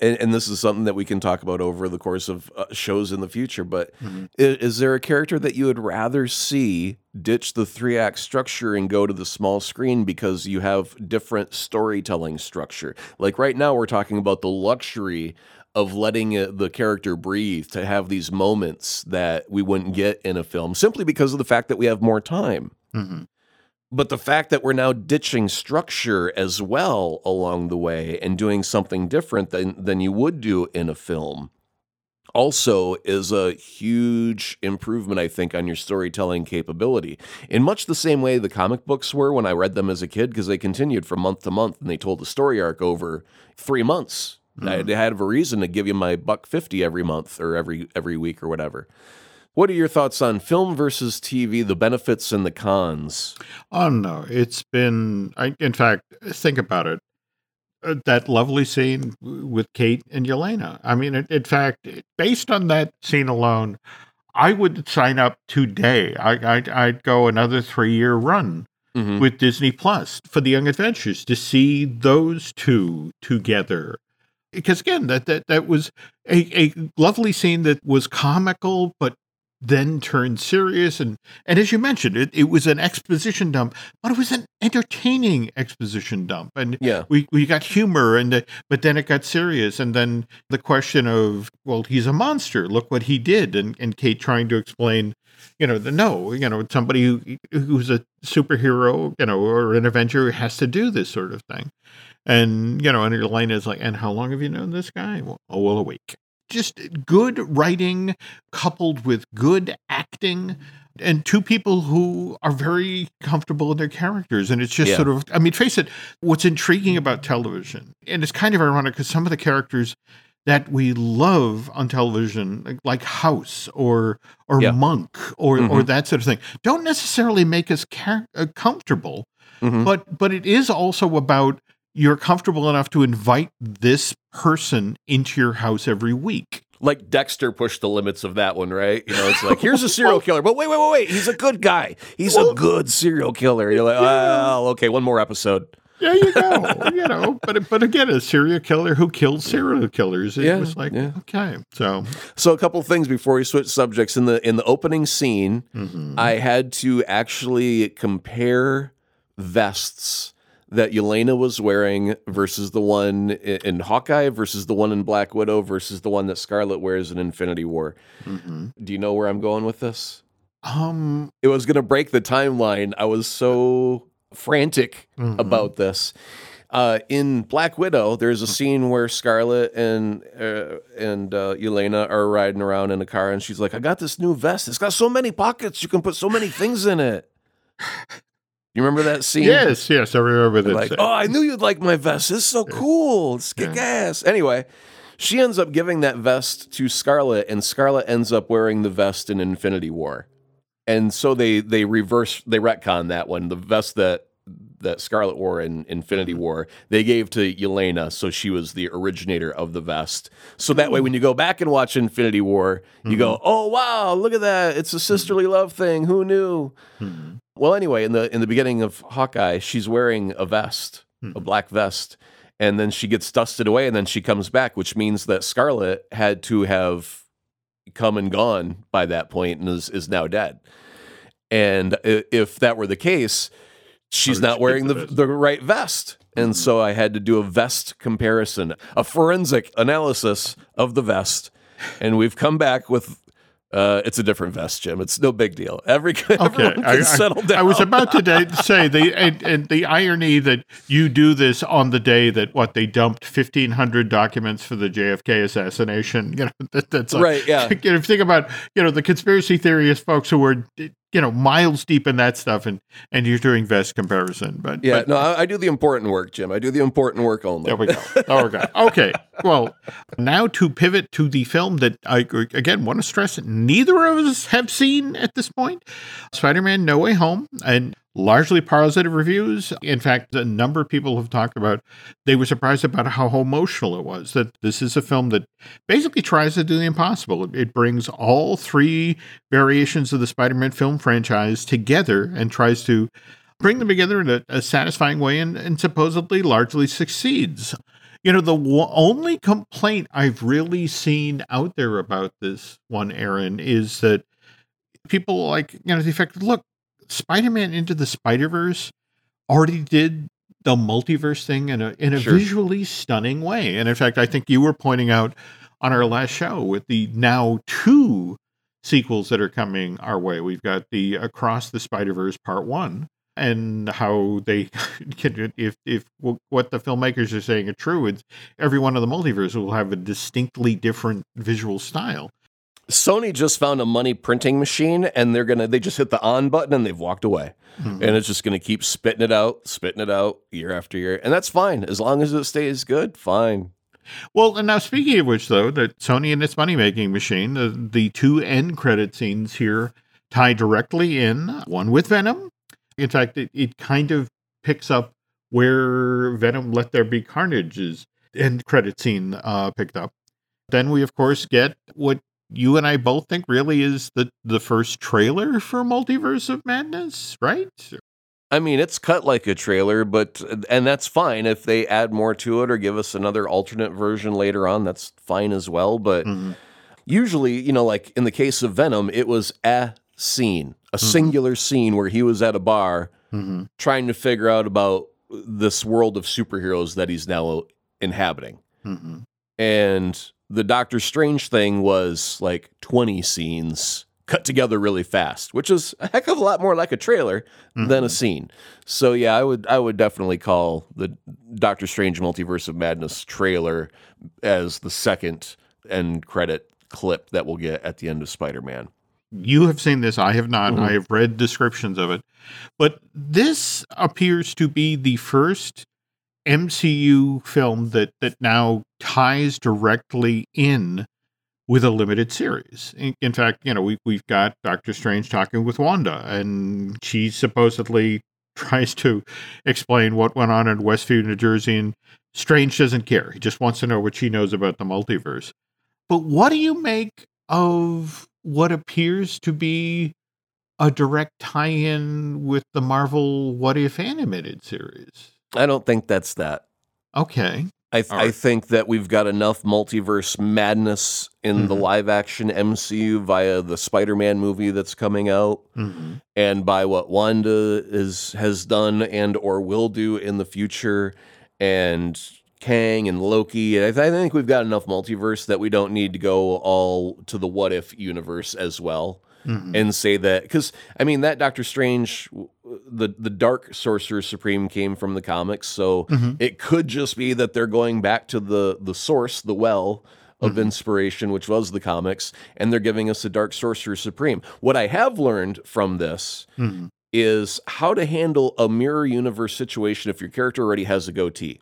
and, and this is something that we can talk about over the course of uh, shows in the future. But Mhm. i- is, there a character that you would rather see ditch the three act structure and go to the small screen because you have different storytelling structure? Like right now, we're talking about the luxury of letting uh, the character breathe to have these moments that we wouldn't get in a film simply because of the fact that we have more time. Mhm. But the fact that we're now ditching structure as well along the way and doing something different than, than you would do in a film also is a huge improvement, I think, on your storytelling capability. In much the same way the comic books were when I read them as a kid, because they continued from month to month and they told the story arc over three months. I, hmm. I had a reason to give you my buck fifty every month or every every week or whatever. What are your thoughts on film versus TV, the benefits and the cons? Oh no, it's been. I, in fact, think about it. Uh, that lovely scene with Kate and Yelena. I mean, in, in fact, based on that scene alone, I would sign up today. I, I'd, I'd go another three year run Mhm. with Disney Plus for the Young Avengers to see those two together. Because again, that that that was a, a lovely scene that was comical, but then turned serious. And and as you mentioned, it, it was an exposition dump, but it was an entertaining exposition dump. And Yeah. we, we got humor and uh, but then it got serious. And then the question of well he's a monster. Look what he did. And, and kate trying to explain you know the no you know somebody who who's a superhero you know or an avenger has to do this sort of thing. And you know and Yelena is like and how long have you known this guy? Well, oh well a week just good writing coupled with good acting and two people who are very comfortable in their characters and it's just Yeah. sort of i mean face it what's intriguing about television and it's kind of ironic because some of the characters that we love on television like- like house or or Yeah. monk or or Mhm. that sort of thing don't necessarily make us car- uh, comfortable Mhm. but but it is also about you're comfortable enough to invite this person into your house every week Like Dexter pushed the limits of that one, right? You know, it's like here's a serial (laughs) killer, but wait, wait, wait, wait, he's a good guy. He's a good serial killer. You're like, Yeah. oh, okay, one more episode. There you go. (laughs) you know, but but again, a serial killer who killed serial killers. It Yeah, was like yeah. okay, so So a couple things before we switch subjects in the in the opening scene, mhm. I had to actually compare vests that Yelena was wearing versus the one in Hawkeye versus the one in Black Widow versus the one that Scarlett wears in Infinity War. Mhm. Do you know where I'm going with this? um It was going to break the timeline. I was so frantic mhm. about this. Uh, in Black Widow, there's a scene where Scarlett and uh, and uh, Yelena are riding around in a car, and she's like, "I got this new vest. It's got so many pockets. You can put so many things in it." (laughs) You remember that scene? yes, yes, I remember that. Like, oh, I knew you'd like my vest. This is so cool. It's kick ass. Anyway, she ends up giving that vest to Scarlett, and Scarlett ends up wearing the vest in Infinity War. And so they they reverse they retcon that one. The vest that that Scarlett War and Infinity War, they gave to Yelena, so she was the originator of the vest. So that way, when you go back and watch Infinity War, you go, "Oh wow, look at that! It's a sisterly love thing. Who knew?" Mhm. Well, anyway, in the in the beginning of Hawkeye, she's wearing a vest, Hmm. a black vest, and then she gets dusted away, and then she comes back, which means that Scarlett had to have come and gone by that point and is is now dead. And if that were the case, she's not she wearing the the right vest. And so I had to do a vest comparison, a forensic analysis of the vest, and we've come back with. Uh, it's a different vest, Jim. It's no big deal. Every (laughs) Okay, everyone can I, I- settle down. I was about to (laughs) say the and, and the irony that you do this on the day that what they dumped fifteen hundred documents for the JFK assassination. (laughs) You know that, that's like, Right, yeah. You know, think about you know the conspiracy theorist folks who were you know miles deep in that stuff, and and you're doing vest comparison. But Yeah, but no, I, I do the important work, Jim. I do the important work only. There we go. There we go. (laughs) Okay. Well, now to pivot to the film that I again want to stress neither of us have seen at this point Spider-Man No Way Home and largely positive reviews. In fact, a number of people have talked about they were surprised about how emotional it was. That this is a film that basically tries to do the impossible. It, it brings all three variations of the Spider-Man film franchise together and tries to bring them together in a, a satisfying way and, and supposedly largely succeeds. You know, the w- only complaint I've really seen out there about this one, Aaron, is that people like, you know, the effect look, Spider Man Into the Spider Verse already did the multiverse thing in a, in a Sure. visually stunning way. And in fact, I think you were pointing out on our last show with the now two sequels that are coming our way. We've got the Across the Spider Verse Part One, and how they (laughs) can, if if what the filmmakers are saying are true, it's every one of the multiverse will have a distinctly different visual style. Sony just found a money printing machine, and they're gonna they just hit the on button and they've walked away, Mhm. and it's just gonna keep spitting it out, spitting it out year after year, and that's fine as long as it stays good. Fine. Well, and now speaking of which, though, that Sony and its money making machine, the, the two end credit scenes here tie directly in. One with Venom. In fact, it, it kind of picks up where Venom Let There Be Carnage's end credit scene uh, picked up. Then we, of course, get what you and I both think really is the, the first trailer for Multiverse of Madness, right? I mean, it's cut like a trailer, but and that's fine if they add more to it or give us another alternate version later on. That's fine as well. But Mhm. usually, you know, like in the case of Venom, it was a scene, a singular scene where he was at a bar Mhm. trying to figure out about this world of superheroes that he's now inhabiting. Mhm. And the Doctor Strange thing was like 20 scenes cut together really fast, which is a heck of a lot more like a trailer than a scene. So yeah, I would I would definitely call the Doctor Strange Multiverse of Madness trailer as the second end credit clip that we'll get at the end of Spider-Man. you have seen this i have not Mhm. i have read descriptions of it but this appears to be the first mcu film that that now ties directly in with a limited series. In, in fact you know we, we've got doctor strange talking with wanda and she supposedly (laughs) tries to explain what went on in westview new jersey and strange doesn't care. He just wants to know what she knows about the multiverse. But what do you make of what appears to be a direct tie-in with the Marvel What If animated series? I don't think that's that. Okay. I, th- right. I think that we've got enough multiverse madness in the Mhm. live action MCU via the Spider Man movie that's coming out hmm and by what Wanda is has done and or will do in the future and Kang and Loki. I, th- I think we've got enough multiverse that we don't need to go all to the what if universe as well hmm and say that because I mean that Doctor Strange, the the Dark Sorcerer Supreme came from the comics, so Mhm. it could just be that they're going back to the the source, the well of Mhm. inspiration, which was the comics, and they're giving us a Dark Sorcerer Supreme. What I have learned from this hmm is how to handle a mirror universe situation if your character already has a goatee.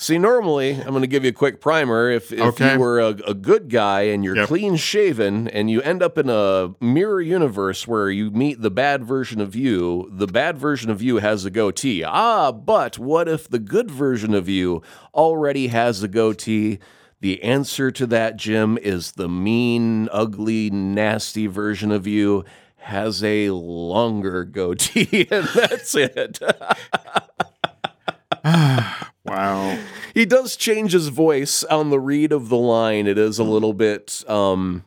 See, normally I'm going to give you a quick primer. If, if Okay. you were a, a good guy and you're Yep. clean shaven and you end up in a mirror universe where you meet the bad version of you, the bad version of you has a goatee. Ah, but what if the good version of you already has a goatee? The answer to that, Jim, is the mean, ugly, nasty version of you has a longer goatee, (laughs) and that's it. (laughs) (sighs) (sighs) (sighs) wow. (laughs) he does change his voice on the read of the line. It is a little bit um,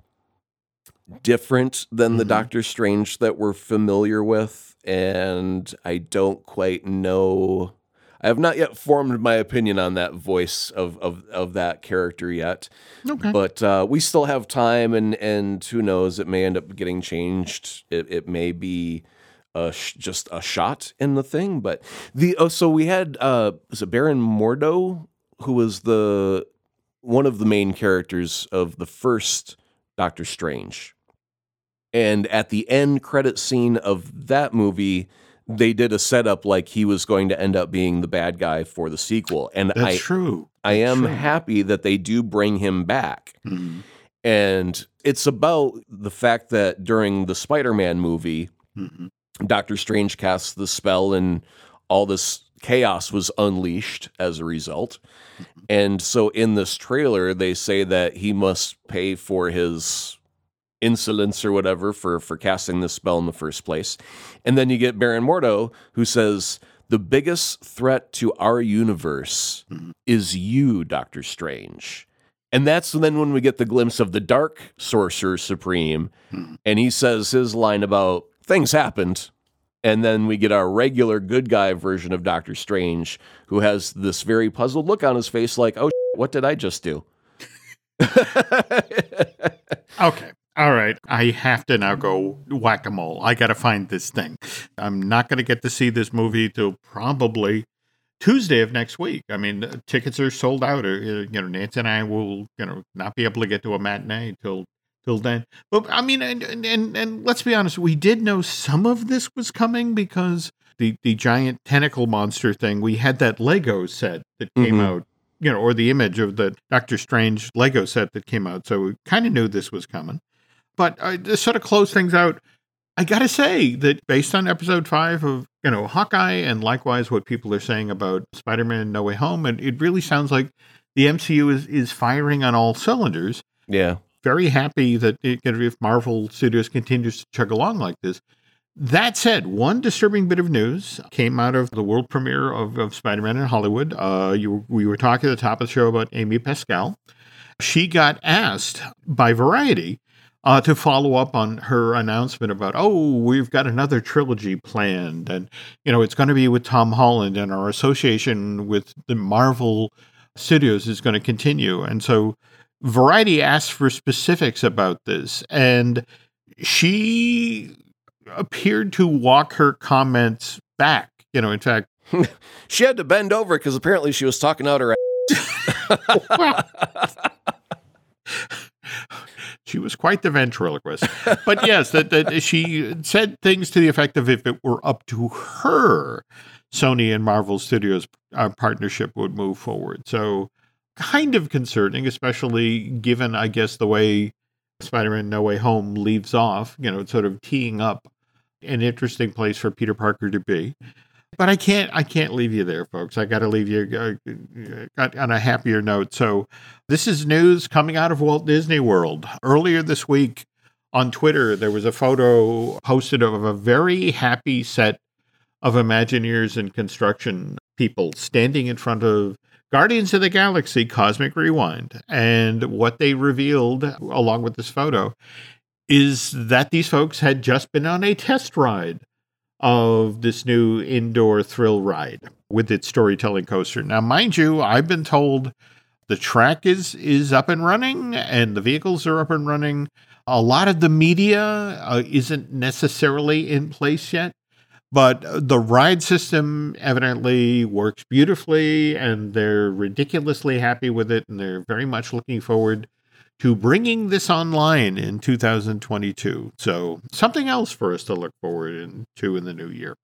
different than the Mhm. Doctor Strange that we're familiar with, and I don't quite know. I have not yet formed my opinion on that voice of of, of that character yet. Okay. But uh, we still have time, and and who knows? It may end up getting changed. It, it may be a sh- just a shot in the thing. But the oh, so we had uh, was it Baron Mordo, who was the one of the main characters of the first Doctor Strange, and at the end credit scene of that movie. They did a setup like he was going to end up being the bad guy for the sequel, and That's I true. I am true. happy that they do bring him back. Mhm. And it's about the fact that during the Spider Man movie, Mhm. Doctor Strange casts the spell and all this chaos was unleashed as a result. And so in this trailer, they say that he must pay for his insolence or whatever for, for casting this spell in the first place. And then you get Baron Mordo, who says, The biggest threat to our universe is you, Doctor Strange. And that's then when we get the glimpse of the Dark Sorcerer Supreme. And he says his line about things happened. And then we get our regular good guy version of Doctor Strange, who has this very puzzled look on his face, like, oh, what did I just do? (laughs) Okay. All right. I have to now go whack a mole. I got to find this thing. I'm not going to get to see this movie till probably Tuesday of next week. I mean, tickets are sold out. Uh, You know, Nancy and I will, you know, not be able to get to a matinee till till then. But I mean, and and and, let's be honest, we did know some of this was coming because the the giant tentacle monster thing. We had that Lego set that came Mhm. out you know, or the image of the Doctor Strange Lego set that came out. So we kind of knew this was coming. But uh, to sort of close things out, I got to say that based on episode five of, you know, Hawkeye and likewise what people are saying about Spider Man No Way Home, and it really sounds like the MCU is, is firing on all cylinders. yeah. Very happy that it, if Marvel Studios continues to chug along like this. That said, one disturbing bit of news came out of the world premiere of, of Spider Man in Hollywood. Uh, you, we were talking at the top of the show about Amy Pascal. She got asked by Variety uh, to follow up on her announcement about, oh, we've got another trilogy planned. And, you know, it's going to be with Tom Holland, and our association with the Marvel Studios is going to continue. And so Variety asked for specifics about this. And she appeared to walk her comments back. You know, in fact, (laughs) She had to bend over because apparently she was talking out her (laughs) she was quite the ventriloquist. But yes, that, that she said things to the effect of if it were up to her, Sony and Marvel Studios uh, partnership would move forward. So kind of concerning, especially given, I guess, the way Spider-Man No Way Home leaves off. You know, sort of teeing up an interesting place for Peter Parker to be. But I can't, I can't leave you there, folks. I got to leave you uh, on a happier note. So, this is news coming out of Walt Disney World. Earlier this week on Twitter, there was a photo posted of a very happy set of Imagineers and construction people standing in front of Guardians of the Galaxy Cosmic Rewind. And what they revealed along with this photo is that these folks had just been on a test ride of this new indoor thrill ride with its storytelling coaster. Now, mind you, I've been told the track is is up and running and the vehicles are up and running. A lot of the media uh, isn't necessarily in place yet, but the ride system evidently works beautifully and they're ridiculously happy with it and they're very much looking forward to bringing this online in 2022. So, something else for us to look forward to in the new year.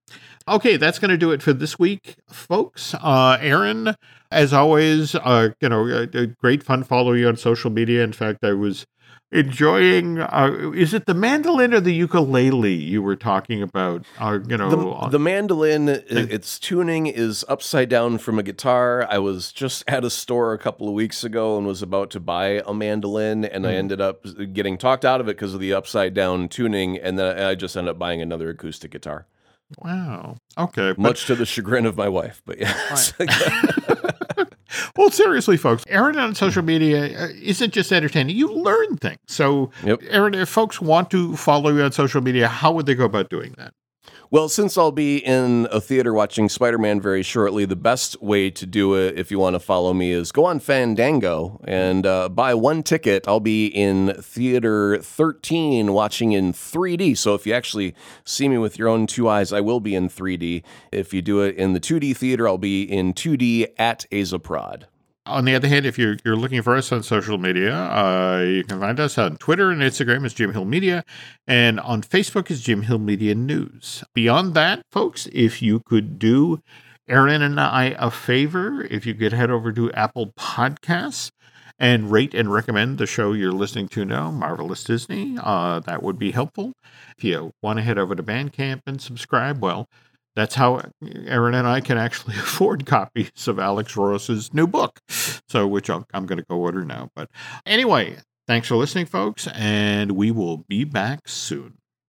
Okay, that's going to do it for this week, folks. Uh, Aaron, as always, uh, you know, uh, great fun following you on social media. In fact, I was enjoying uh, is it the mandolin or the ukulele you were talking about? Uh, you know the, the mandolin its tuning is upside down from a guitar. I was just (laughs) at a store a couple of weeks ago and was about to buy a mandolin and mm. i ended up getting talked out of it because of the upside down tuning and then i just ended up buying another acoustic guitar. Wow. Okay much but, to the chagrin of my wife but (laughs) yeah right. (laughs) well, seriously, folks, Aaron on social media uh, isn't just entertaining. You learn things. So, yep. Aaron, if folks want to follow you on social media, how would they go about doing that? Well, since I'll be in a theater watching Spider Man very shortly, the best way to do it if you want to follow me is go on Fandango and uh, buy one ticket. I'll be in theater 13 watching in 3D. So if you actually see me with your own two eyes, I will be in 3D. If you do it in the 2D theater, I'll be in 2D at Azaprod. On the other hand, if you're, you're looking for us on social media, uh, you can find us on Twitter and Instagram as Jim Hill Media, and on Facebook as Jim Hill Media News. Beyond that, folks, if you could do Aaron and I a favor, if you could head over to Apple Podcasts and rate and recommend the show you're listening to now, Marvelous Disney, uh, that would be helpful. If you want to head over to Bandcamp and subscribe, well, that's how Aaron and I can actually (laughs) afford copies of Alex Ross's new book. So, which I'm, I'm going to go order now. But anyway, thanks for listening, folks, and we will be back soon.